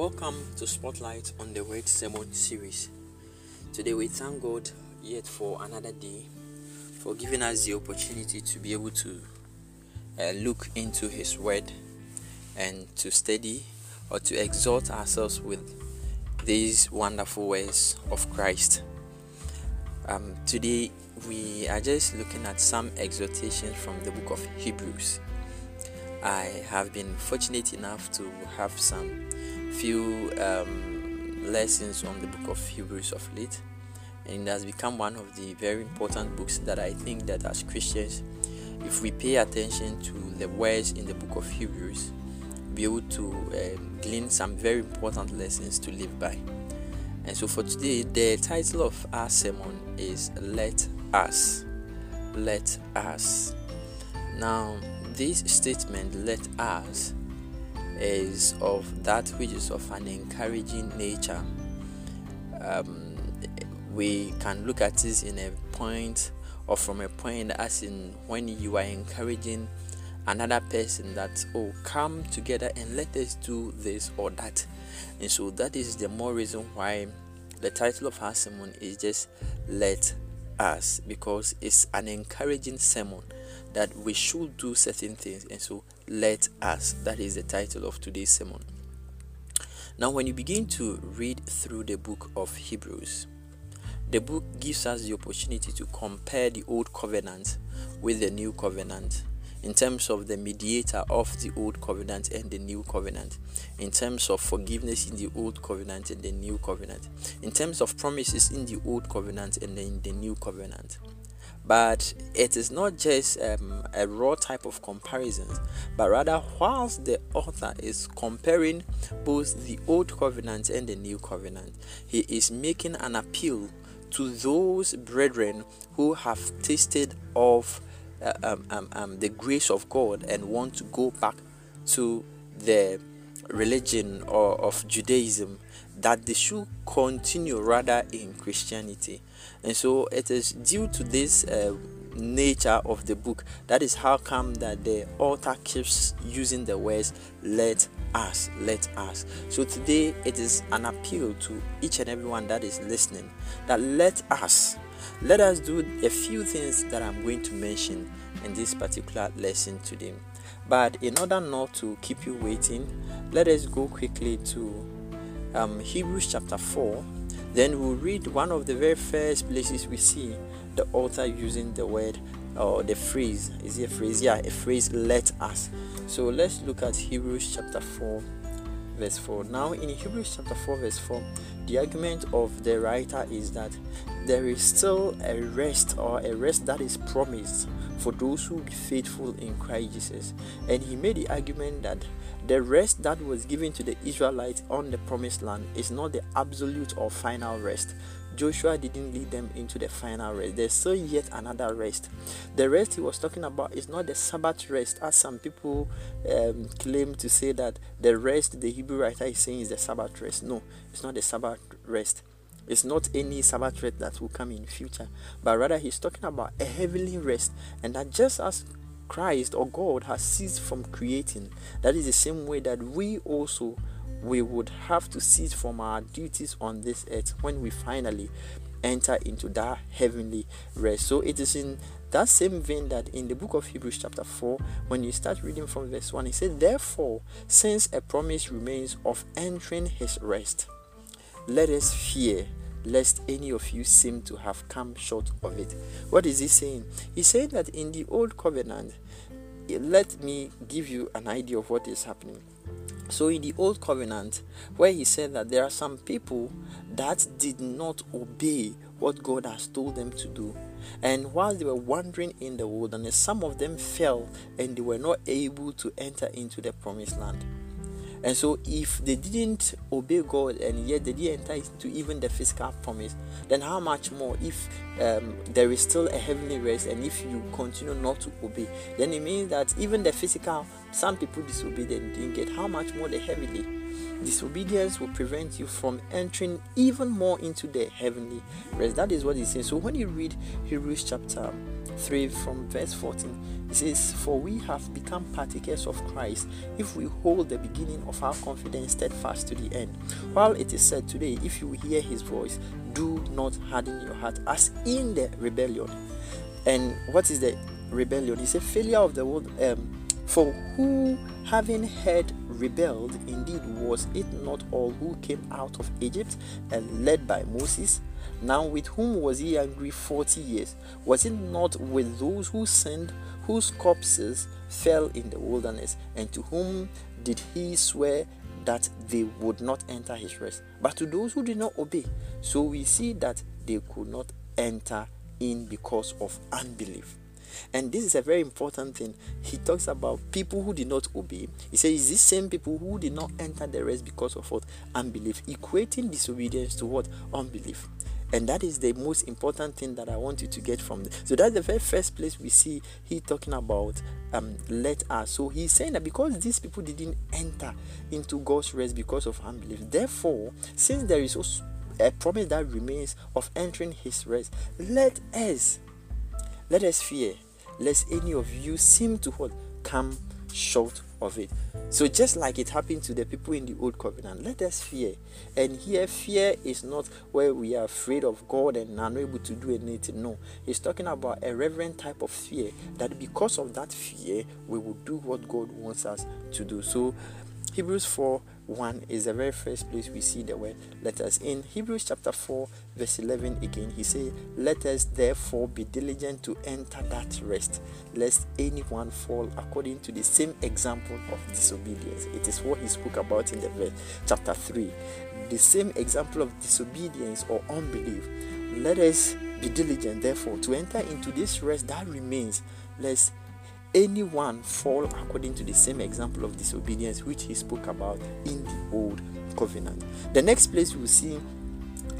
welcome to Spotlight on the Word Sermon series. Today we thank God yet for another day, for giving us the opportunity to be able to uh, look into His Word and to study or to exhort ourselves with these wonderful words of Christ. Um, today we are just looking at some exhortations from the book of Hebrews. I have been fortunate enough to have some few um, lessons on the book of Hebrews of late, and it has become one of the very important books that I think that as Christians, if we pay attention to the words in the book of Hebrews, be able to uh, glean some very important lessons to live by. And so for today, the title of our sermon is "Let Us." Let us. Now, this statement, let us, is of that which is of an encouraging nature. Um, we can look at this in a point or from a point as in when you are encouraging another person that oh come together and let us do this or that and so that is the more reason why the title of our sermon is just let us because it's an encouraging sermon that we should do certain things and so let us that is the title of today's sermon now when you begin to read through the book of hebrews the book gives us the opportunity to compare the old covenant with the new covenant in terms of the mediator of the old covenant and the new covenant, in terms of forgiveness in the old covenant and the new covenant, in terms of promises in the old covenant and in the new covenant. But it is not just um, a raw type of comparison, but rather, whilst the author is comparing both the old covenant and the new covenant, he is making an appeal to those brethren who have tasted of uh, um, um, um, the grace of God and want to go back to the religion or of Judaism, that they should continue rather in Christianity. And so it is due to this uh, nature of the book that is how come that the author keeps using the words let us let us so today it is an appeal to each and everyone that is listening that let us let us do a few things that I'm going to mention in this particular lesson today. But in order not to keep you waiting, let us go quickly to um, Hebrews chapter 4. Then we'll read one of the very first places we see the author using the word or the phrase. Is it a phrase? Yeah, a phrase, let us. So let's look at Hebrews chapter 4 verse 4. Now, in Hebrews chapter 4, verse 4, the argument of the writer is that there is still a rest or a rest that is promised for those who be faithful in Christ Jesus. And he made the argument that the rest that was given to the Israelites on the promised land is not the absolute or final rest. Joshua didn't lead them into the final rest. There's still yet another rest. The rest he was talking about is not the Sabbath rest, as some people um, claim to say that the rest the Hebrew writer is saying is the Sabbath rest. No, it's not the Sabbath rest. It's not any Sabbath rest that will come in future, but rather he's talking about a heavenly rest, and that just as Christ or God has ceased from creating, that is the same way that we also we would have to cease from our duties on this earth when we finally enter into that heavenly rest. So it is in that same vein that in the book of Hebrews, chapter 4, when you start reading from verse 1, it says, Therefore, since a promise remains of entering his rest, let us fear lest any of you seem to have come short of it. What is he saying? He's saying that in the old covenant, let me give you an idea of what is happening. So, in the Old Covenant, where he said that there are some people that did not obey what God has told them to do, and while they were wandering in the wilderness, some of them fell and they were not able to enter into the promised land. And so, if they didn't obey God and yet they didn't enter into even the physical promise, then how much more if um, there is still a heavenly rest and if you continue not to obey, then it means that even the physical, some people disobeyed and didn't get, how much more the heavenly? Disobedience will prevent you from entering even more into the heavenly rest. That is what he's saying. So, when you read Hebrews chapter 3 from verse 14. It says, For we have become partakers of Christ if we hold the beginning of our confidence steadfast to the end. While it is said today, if you hear his voice, do not harden your heart, as in the rebellion. And what is the rebellion? It's a failure of the world. Um, for who, having heard, rebelled, indeed was it not all who came out of Egypt and led by Moses? Now, with whom was he angry forty years? Was it not with those who sinned, whose corpses fell in the wilderness, and to whom did he swear that they would not enter his rest? But to those who did not obey. So we see that they could not enter in because of unbelief. And this is a very important thing. He talks about people who did not obey. He says, is these same people who did not enter the rest because of what? Unbelief. Equating disobedience to what? Unbelief. And that is the most important thing that I want you to get from this. So that's the very first place we see he talking about um let us. So he's saying that because these people didn't enter into God's rest because of unbelief, therefore, since there is also a promise that remains of entering his rest, let us let us fear, lest any of you seem to what come short of it. So, just like it happened to the people in the old covenant, let us fear. And here, fear is not where we are afraid of God and not to do anything. No, he's talking about a reverent type of fear that because of that fear, we will do what God wants us to do. So, Hebrews 4 1 is the very first place we see the word let us. In Hebrews chapter 4, verse 11 again, he says, Let us therefore be diligent to enter that rest, lest anyone fall according to the same example of disobedience. It is what he spoke about in the verse, chapter 3. The same example of disobedience or unbelief. Let us be diligent, therefore, to enter into this rest that remains, lest anyone fall according to the same example of disobedience which he spoke about in the old covenant. The next place we will see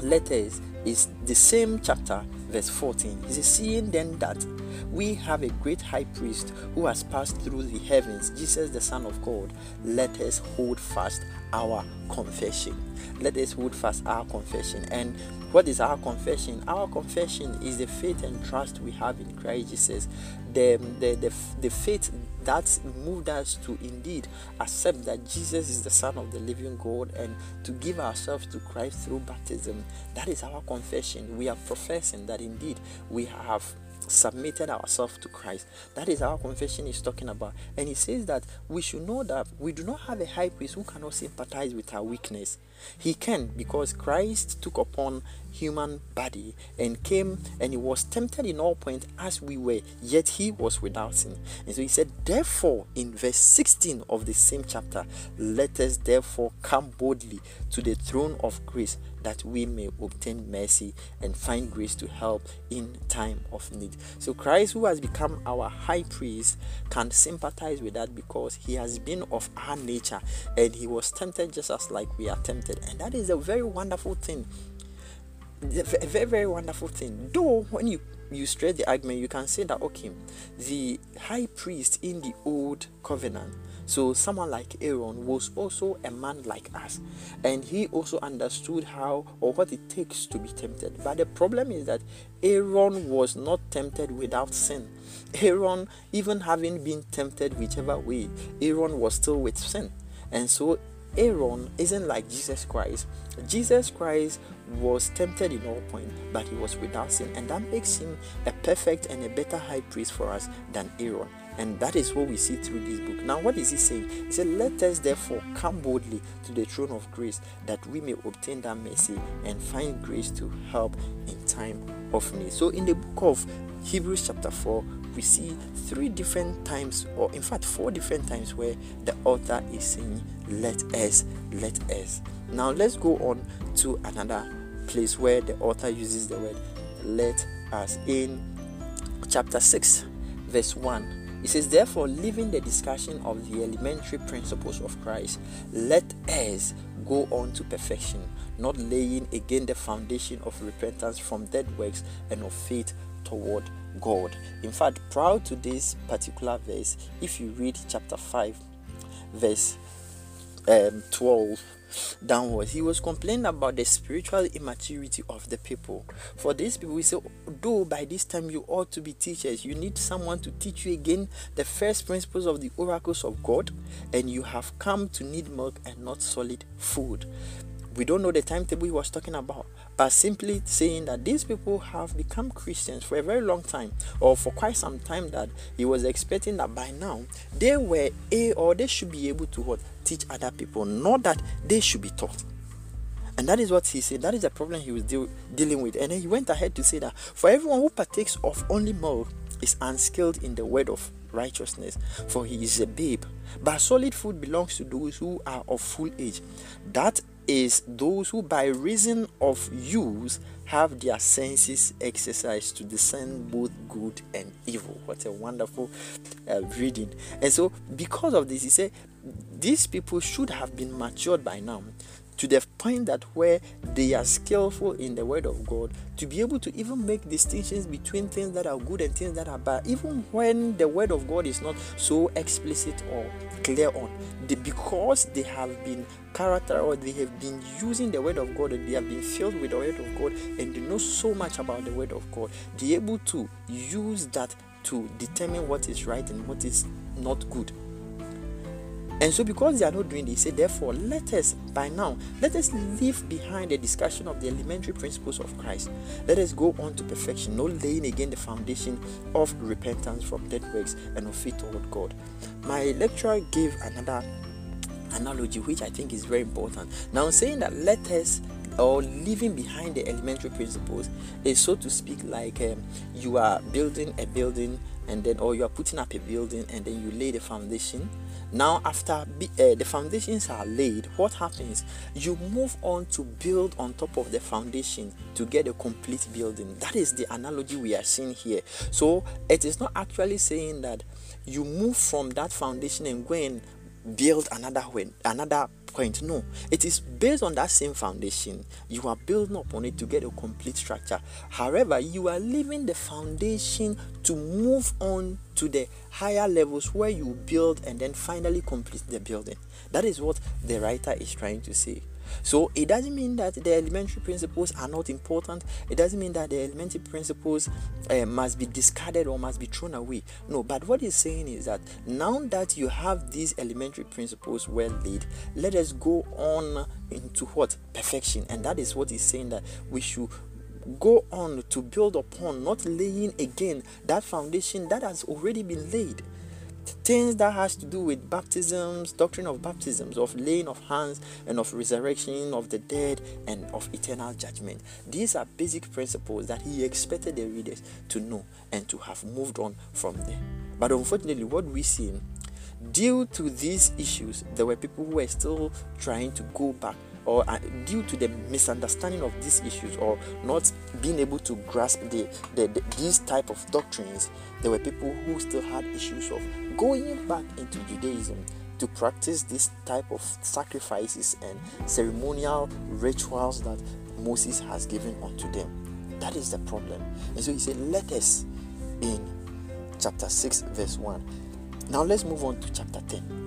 letters is the same chapter, verse 14. He says, Seeing then that we have a great high priest who has passed through the heavens, Jesus the Son of God, let us hold fast our confession. Let us hold fast our confession. And what is our confession? Our confession is the faith and trust we have in Christ Jesus. The, the, the, the faith that moved us to indeed accept that Jesus is the Son of the living God and to give ourselves to Christ through baptism. That is our confession. We are professing that indeed we have submitted ourselves to Christ. That is our confession is talking about. And he says that we should know that we do not have a high priest who cannot sympathize with our weakness. He can because Christ took upon human body and came and he was tempted in all points as we were, yet he was without sin. And so he said, Therefore, in verse 16 of the same chapter, let us therefore come boldly to the throne of grace that we may obtain mercy and find grace to help in time of need. So Christ, who has become our high priest, can sympathize with that because he has been of our nature and he was tempted just as like we are tempted. And that is a very wonderful thing a very very wonderful thing though when you you stress the argument you can say that okay the high priest in the old covenant so someone like aaron was also a man like us. And he also understood how or what it takes to be tempted. But the problem is that aaron was not tempted without sin. Aaron even having been tempted whichever way aaron was still with sin. And so Aaron isn't like Jesus Christ. Jesus Christ was tempted in all points, but he was without sin, and that makes him a perfect and a better high priest for us than Aaron. And that is what we see through this book. Now, what is he saying? He said, Let us therefore come boldly to the throne of grace that we may obtain that mercy and find grace to help in time of need. So, in the book of Hebrews, chapter 4, we see three different times, or in fact, four different times, where the author is saying, Let us, let us. Now, let's go on to another place where the author uses the word let us. In chapter 6, verse 1, it says, Therefore, leaving the discussion of the elementary principles of Christ, let us go on to perfection, not laying again the foundation of repentance from dead works and of faith toward God. In fact, prior to this particular verse, if you read chapter 5, verse um, 12, downwards. He was complaining about the spiritual immaturity of the people. For these people, we say, though by this time you ought to be teachers, you need someone to teach you again the first principles of the oracles of God, and you have come to need milk and not solid food. We don't know the timetable he was talking about, but simply saying that these people have become Christians for a very long time or for quite some time that he was expecting that by now they were a or they should be able to what teach other people, not that they should be taught. And that is what he said. That is the problem he was deal, dealing with. And then he went ahead to say that for everyone who partakes of only milk is unskilled in the word of righteousness, for he is a babe. But solid food belongs to those who are of full age. That is those who by reason of use have their senses exercised to discern both good and evil. What a wonderful uh, reading. And so, because of this, he said, these people should have been matured by now to the point that where they are skillful in the word of God to be able to even make distinctions between things that are good and things that are bad, even when the word of God is not so explicit or clear on, the, because they have been character or they have been using the word of God, and they have been filled with the word of God, and they know so much about the word of God, they're able to use that to determine what is right and what is not good and so, because they are not doing this, say, therefore, let us, by now, let us leave behind the discussion of the elementary principles of Christ. Let us go on to perfection, not laying again the foundation of repentance from dead works and of faith toward God. My lecturer gave another analogy which I think is very important. Now, saying that let us or leaving behind the elementary principles is so to speak like um, you are building a building and then or you are putting up a building and then you lay the foundation now, after uh, the foundations are laid, what happens? You move on to build on top of the foundation to get a complete building. That is the analogy we are seeing here. So, it is not actually saying that you move from that foundation and go and build another way, another point. No, it is based on that same foundation. You are building upon it to get a complete structure. However, you are leaving the foundation to move on to the higher levels where you build and then finally complete the building. That is what the writer is trying to say. So it doesn't mean that the elementary principles are not important. It doesn't mean that the elementary principles uh, must be discarded or must be thrown away. No, but what he's saying is that now that you have these elementary principles well laid, let us go on into what? Perfection. And that is what he's saying that we should go on to build upon, not laying again that foundation that has already been laid things that has to do with baptisms doctrine of baptisms of laying of hands and of resurrection of the dead and of eternal judgment. These are basic principles that he expected the readers to know and to have moved on from there. But unfortunately what we see due to these issues there were people who were still trying to go back or uh, due to the misunderstanding of these issues or not being able to grasp the, the, the, these type of doctrines there were people who still had issues of going back into judaism to practice this type of sacrifices and ceremonial rituals that moses has given unto them. That is the problem. And so he said let us in chapter 6 verse 1 now let's move on to chapter 10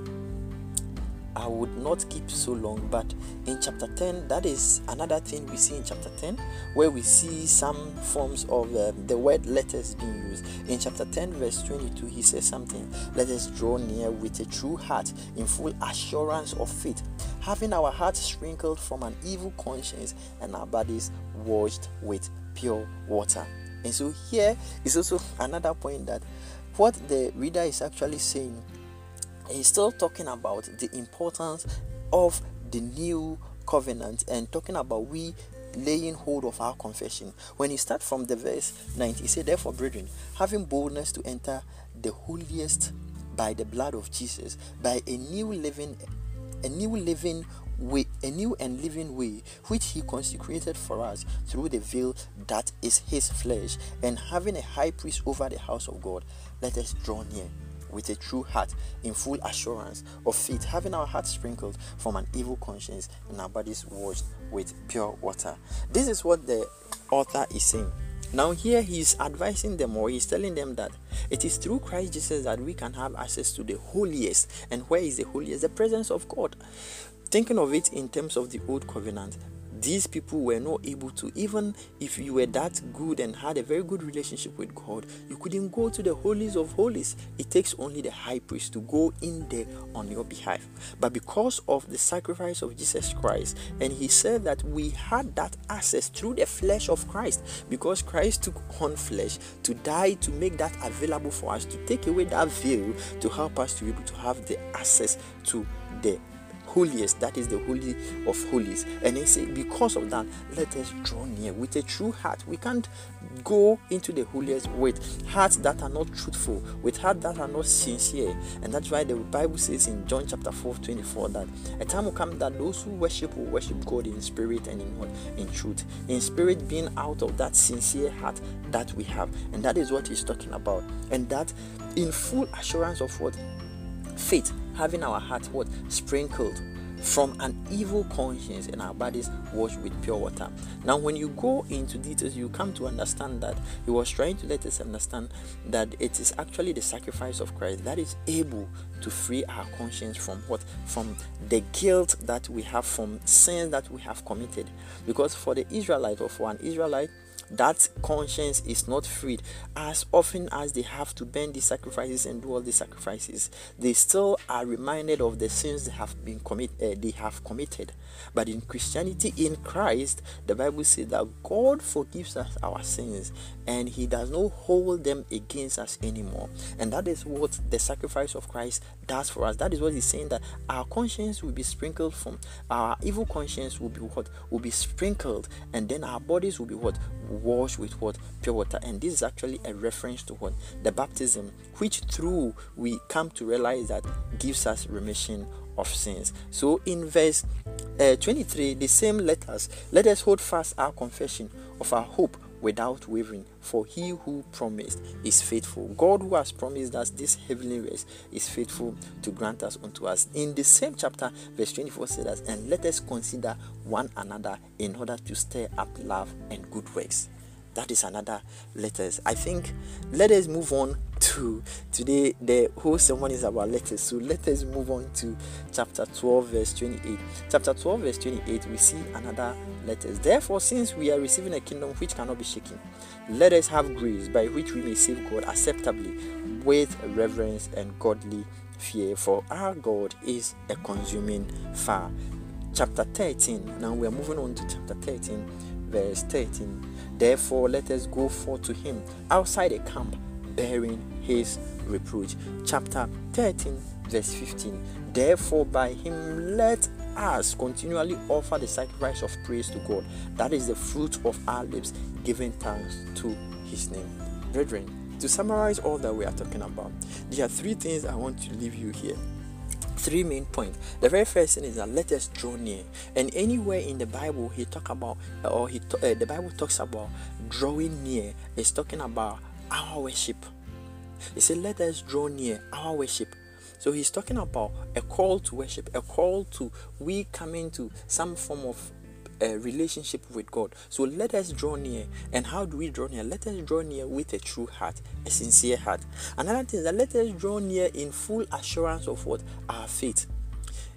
I would not keep so long, but in chapter 10, that is another thing we see in chapter 10, where we see some forms of uh, the word letters being used. In chapter 10, verse 22, he says something Let us draw near with a true heart in full assurance of faith, having our hearts sprinkled from an evil conscience and our bodies washed with pure water. And so, here is also another point that what the reader is actually saying he's still talking about the importance of the new covenant and talking about we laying hold of our confession. When he start from the verse 9, he said, Therefore, brethren, having boldness to enter the holiest by the blood of Jesus, by a new living, a new living way, a new and living way, which he consecrated for us through the veil that is his flesh, and having a high priest over the house of God, let us draw near with a true heart in full assurance of faith, having our hearts sprinkled from an evil conscience and our bodies washed with pure water. This is what the author is saying. Now, here he's advising them or he's telling them that it is through Christ Jesus that we can have access to the holiest. And where is the holiest? The presence of God thinking of it in terms of the old covenant, these people were not able to even if you were that good and had a very good relationship with god you couldn't go to the holies of holies. It takes only the high priest to go in there on your behalf. But because of the sacrifice of jesus christ and he said that we had that access through the flesh of christ because christ took on flesh to die to make that available for us to take away that veil to help us to be able to have the access to the holiest, that is the holy of holies. And he said, because of that, let us draw near with a true heart. We can't go into the holiest with hearts that are not truthful, with hearts that are not sincere. And that's why the Bible says in John chapter 4, 24 that a time will come that those who worship will worship God in spirit and in? In truth. In spirit being out of that sincere heart that we have. And that is what he's talking about. And that in full assurance of what? Faith having our hearts what sprinkled from an evil conscience and our bodies washed with pure water. Now, when you go into details, you come to understand that he was trying to let us understand that it is actually the sacrifice of Christ that is able to free our conscience from what? From the guilt that we have from sins that we have committed. Because for the Israelite or for an Israelite, that conscience is not freed as often as they have to bend the sacrifices and do all the sacrifices. They still are reminded of the sins they have been commit uh, they have committed but in christianity in christ the bible says that god forgives us our sins and he does not hold them against us anymore. And that is what the sacrifice of christ does for us. That is what he's saying that our conscience will be sprinkled from our evil conscience will be what? Will be sprinkled and then our bodies will be what? Washed with what? Pure water. And this is actually a reference to what? The baptism which through we come to realize that gives us remission of sins. So in verse uh, 23 the same letters let us hold fast our confession of our hope without wavering for he who promised is faithful. God who has promised us this heavenly rest is faithful to grant us unto us. In the same chapter verse 24 says and let us consider one another in order to stir up love and good works that is another letters. I think let us move on to today. The whole sermon is about letters. So let us move on to chapter 12 verse 28 chapter 12 verse 28 we see another letters. Therefore since we are receiving a kingdom which cannot be shaken let us have grace by which we may serve god acceptably with reverence and godly fear for our god is a consuming fire. Chapter 13 now we are moving on to chapter 13 verse 13 Therefore, let us go forth to him outside the camp, bearing his reproach. Chapter 13, verse 15. Therefore, by him let us continually offer the sacrifice of praise to God. That is the fruit of our lips, giving thanks to his name. Brethren, to summarize all that we are talking about, there are three things I want to leave you here three main points. The very first thing is that let us draw near. And anywhere in the Bible he talk about, or he uh, the Bible talks about drawing near, is talking about our worship. He said, "Let us draw near our worship." So he's talking about a call to worship, a call to we coming to some form of a relationship with God. So let us draw near. And how do we draw near? Let us draw near with a true heart, a sincere heart. Another thing is that let us draw near in full assurance of what? Our faith.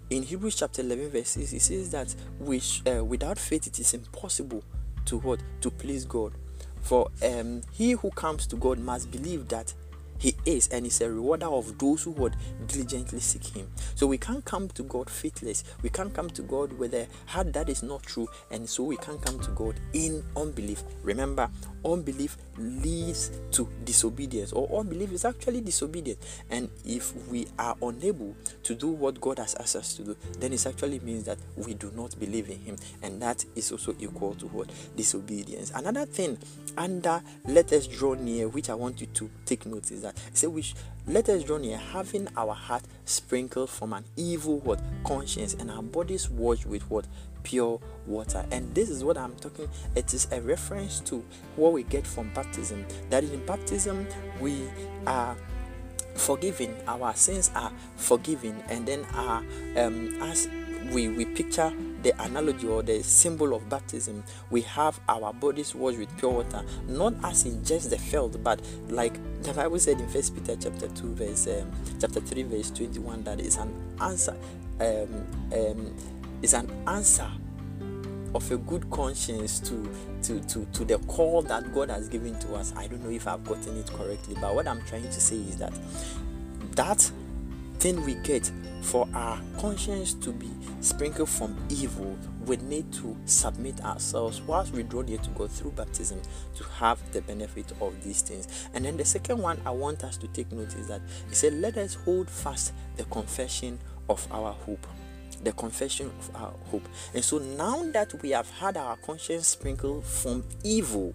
In Hebrews chapter 11, verse 6, it says that which, uh, without faith it is impossible to what? To please God. For um, he who comes to God must believe that he is and is a rewarder of those who would diligently seek him. So we can't come to God faithless. We can't come to God with a heart that is not true, and so we can't come to God in unbelief. Remember, unbelief leads to disobedience, or unbelief is actually disobedience. And if we are unable to do what God has asked us to do, then it actually means that we do not believe in Him, and that is also equal to what disobedience. Another thing under let us draw near, which I want you to take that say which let us draw near, having our heart sprinkled from an evil what conscience and our bodies washed with what pure water. And this is what I'm talking. It is a reference to what we get from baptism. That in baptism we are forgiven our sins are forgiven and then are um, as we we picture the analogy or the symbol of baptism we have our bodies washed with pure water not as in just the felt but like the bible said in first peter chapter 2 verse um, chapter 3 verse 21 that is an answer um, um, is an answer of a good conscience to, to, to, to the call that God has given to us. I don't know if I've gotten it correctly, but what I'm trying to say is that that thing we get for our conscience to be sprinkled from evil, we need to submit ourselves whilst we draw near to God through baptism to have the benefit of these things. And then the second one I want us to take note is that He said, Let us hold fast the confession of our hope the confession of our hope. And so now that we have had our conscience sprinkled from evil,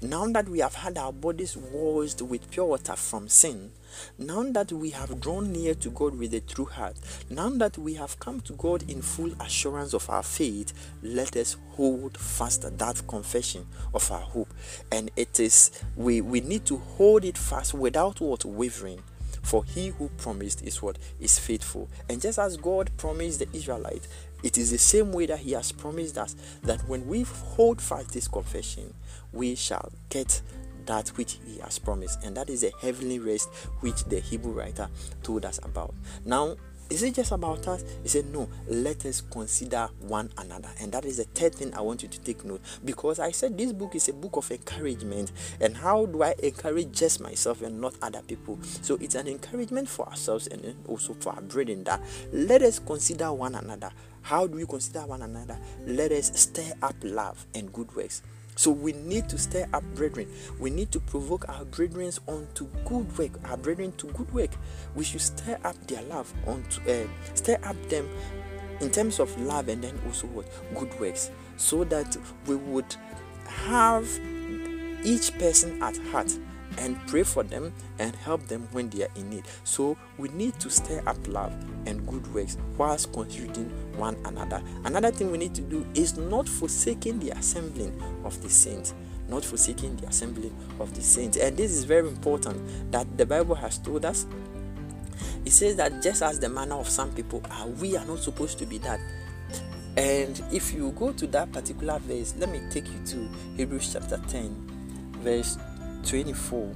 now that we have had our bodies washed with pure water from sin, now that we have drawn near to God with a true heart, now that we have come to God in full assurance of our faith, let us hold fast that confession of our hope. And it is we we need to hold it fast without what wavering for he who promised is what is faithful. And just as God promised the Israelites, it is the same way that he has promised us that when we hold fast this confession, we shall get that which he has promised. And that is a heavenly rest which the Hebrew writer told us about. Now, is it just about us? He said, No, let us consider one another. And that is the third thing I want you to take note. Because I said this book is a book of encouragement. And how do I encourage just myself and not other people? So it's an encouragement for ourselves and also for our brethren that let us consider one another. How do we consider one another? Let us stir up love and good works so we need to stir up brethren. We need to provoke our brethren onto good work. Our brethren to good work. We should stir up their love onto uh, stir up them in terms of love and then also what good works, so that we would have each person at heart and pray for them and help them when they are in need. So we need to stir up love and good works whilst considering one another. Another thing we need to do is not forsaking the assembling of the saints. Not forsaking the assembling of the saints. And this is very important that the Bible has told us. It says that just as the manner of some people are, we are not supposed to be that. And if you go to that particular verse, let me take you to Hebrews chapter 10, verse 24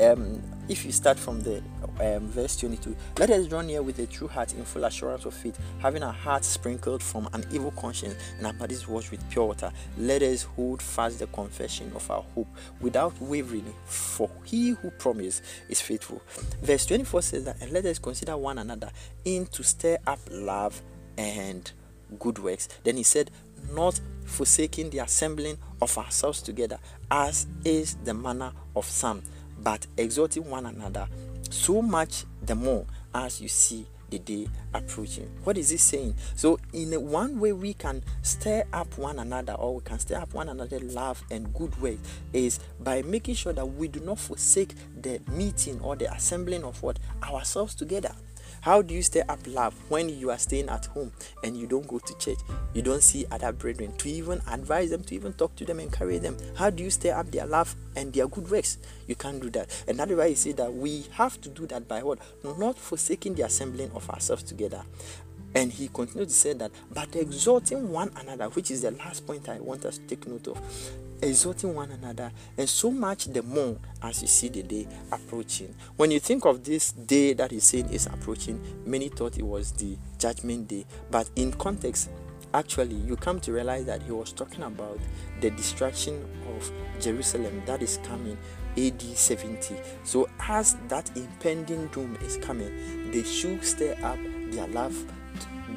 um, if you start from the um, verse 22 let us draw near with a true heart in full assurance of faith having our hearts sprinkled from an evil conscience and our bodies washed with pure water. Let us hold fast the confession of our hope without wavering for he who promised is faithful. Verse 24 says that and let us consider one another in to stir up love and good works. Then he said not forsaking the assembling of ourselves together, as is the manner of some, but exhorting one another, so much the more as you see the day approaching. What is he saying? So, in one way, we can stir up one another, or we can stir up one another love and good way, is by making sure that we do not forsake the meeting or the assembling of what ourselves together. How do you stir up love when you are staying at home and you don't go to church? You don't see other brethren to even advise them, to even talk to them, encourage them. How do you stir up their love and their good works? You can't do that. And that is why he said that we have to do that by what? Not forsaking the assembling of ourselves together. And he continued to say that, but exhorting one another, which is the last point I want us to take note of exhorting one another, and so much the more as you see the day approaching. When you think of this day that he's saying is approaching, many thought it was the judgment day, but in context, actually, you come to realize that he was talking about the destruction of Jerusalem that is coming AD 70. So, as that impending doom is coming, they should stir up their love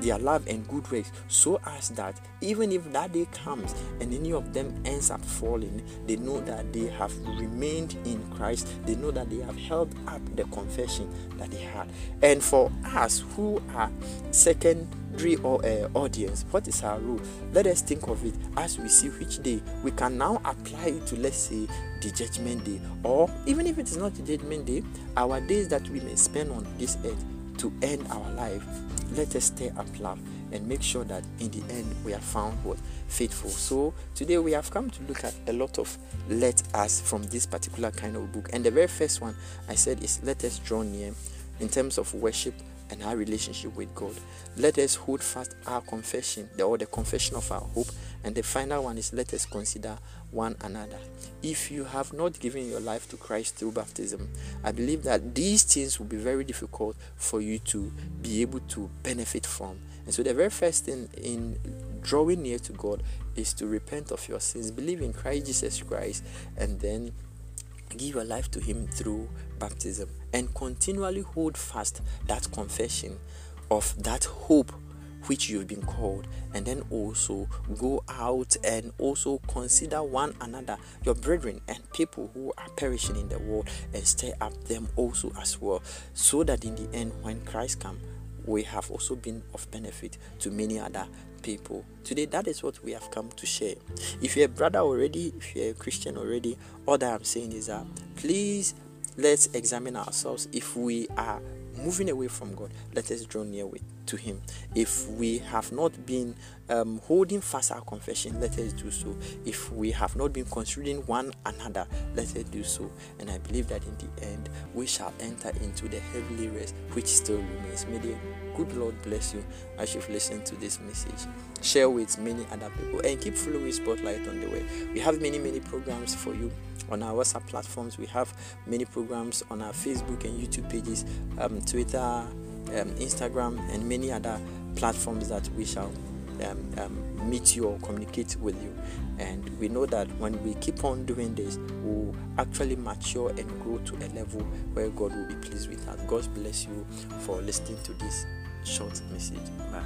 their love and good works so as that even if that day comes and any of them ends up falling they know that they have remained in christ. They know that they have held up the confession that they had. And for us who are secondary or uh, audience what is our role? Let us think of it as we see which day. We can now apply it to let's say the judgment day. Or even if it is not the judgment day our days that we may spend on this earth to end our life let us stay up love and make sure that in the end we are found what? Faithful. So today we have come to look at a lot of let us from this particular kind of book. And the very first one i said is let us draw near in terms of worship and our relationship with god. Let us hold fast our confession or the confession of our hope And the final one is let us consider one another. If you have not given your life to Christ through baptism, I believe that these things will be very difficult for you to be able to benefit from. And so, the very first thing in drawing near to God is to repent of your sins, believe in Christ Jesus Christ, and then give your life to Him through baptism and continually hold fast that confession of that hope which you've been called and then also go out and also consider one another your brethren and people who are perishing in the world and stir up them also as well so that in the end when christ comes we have also been of benefit to many other people. Today, that is what we have come to share. If you're a brother already, if you're a Christian already, all that I'm saying is that please let's examine ourselves if we are moving away from God, let us draw near with, to Him. If we have not been um, holding fast our confession, let us do so. If we have not been considering one another, let us do so. And I believe that in the end, we shall enter into the heavenly rest which still remains. May the good Lord bless you as you've listened to this message. Share with many other people and keep following Spotlight on the way. We have many, many programs for you on our WhatsApp platforms. We have many programs on our Facebook and YouTube pages, um, Twitter, um, Instagram, and many other platforms that we shall um, um, meet you or communicate with you. And we know that when we keep on doing this, we'll actually mature and grow to a level where God will be pleased with us. God bless you for listening to this short message. Bye.